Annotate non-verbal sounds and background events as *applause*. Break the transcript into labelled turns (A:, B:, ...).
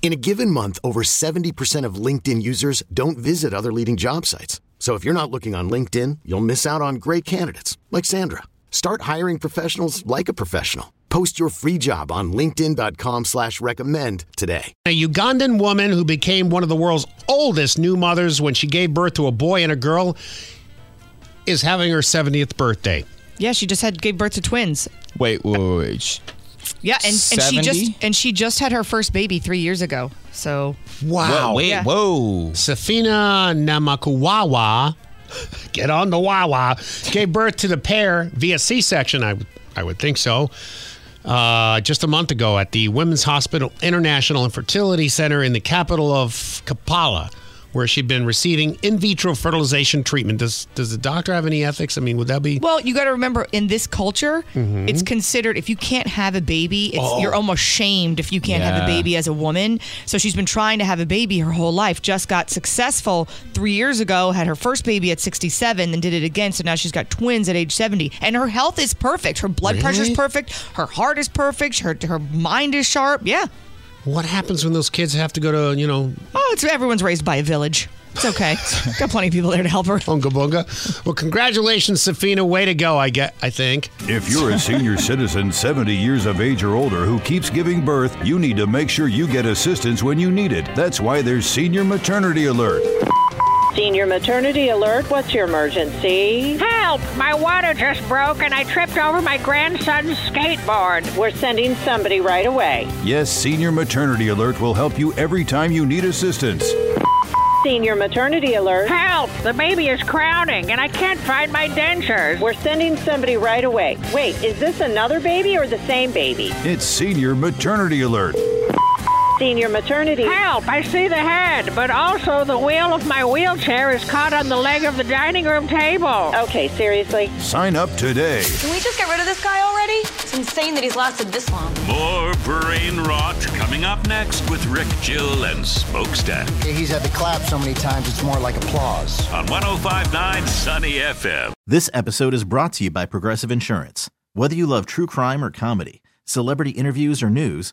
A: In a given month, over 70% of LinkedIn users don't visit other leading job sites. So if you're not looking on LinkedIn, you'll miss out on great candidates like Sandra. Start hiring professionals like a professional. Post your free job on linkedin.com slash recommend today.
B: A Ugandan woman who became one of the world's oldest new mothers when she gave birth to a boy and a girl is having her 70th birthday.
C: Yeah, she just had gave birth to twins.
D: Wait, wait, wait. Wait. Sh-
C: Yeah, and, and she just and she just had her first baby three years ago. So
B: Wow.
D: Whoa, wait,
C: Yeah.
D: whoa.
B: Safina Namakuwawa, get on the Wawa, gave birth to the pair via C-section. I, I would think so. Uh, just a month ago at the Women's Hospital International Infertility Center in the capital of Kampala, where she'd been receiving in vitro fertilization treatment. Does does the doctor have any ethics? I mean, would that be?
C: well, you got to remember in this culture,
D: Mm-hmm.
C: it's considered if you can't have a baby, it's,
D: Oh.
C: you're almost shamed if you can't have a baby as a woman. So she's been trying to have a baby her whole life. Just got successful three years ago. Had her first baby at 67, then did it again. So now she's got twins at age 70, and her health is perfect. Her blood pressure's
B: Really?
C: perfect. Her heart is perfect. Her her mind is sharp. Yeah.
B: What happens when those kids have to go to you know
C: Oh, it's everyone's raised by a village. It's okay. *laughs* Got plenty of people there to help her.
B: Bunga Bunga? Well, congratulations, Safina. Way to go! I get. I think.
E: If you're a senior citizen 70 years of age or older who keeps giving birth, you need to make sure you get assistance when you need it. That's why there's Senior Maternity Alert.
F: Senior maternity alert. What's your emergency?
G: Help! My water just broke and I tripped over my grandson's skateboard.
F: We're sending somebody right away.
E: Yes, Senior Maternity Alert will help you every time you need assistance.
F: Senior maternity alert.
G: Help! The baby is crowning and I can't find my dentures.
F: We're sending somebody right away. Wait, is this another baby or the same baby?
E: It's Senior Maternity Alert.
F: Senior maternity.
G: Help! I see the head, but also the wheel of my wheelchair is caught on the leg of the dining room table.
F: Okay, seriously.
E: Sign up today.
H: Can we just get rid of this guy already? It's insane that he's lasted this long.
I: More brain rot coming up next with Rick, Jill, and Smokestack
J: He's had to clap so many times, it's more like applause.
I: on 1059 Sunny FM.
K: This episode is brought to you by Progressive Insurance. Whether you love true crime or comedy, celebrity interviews or news,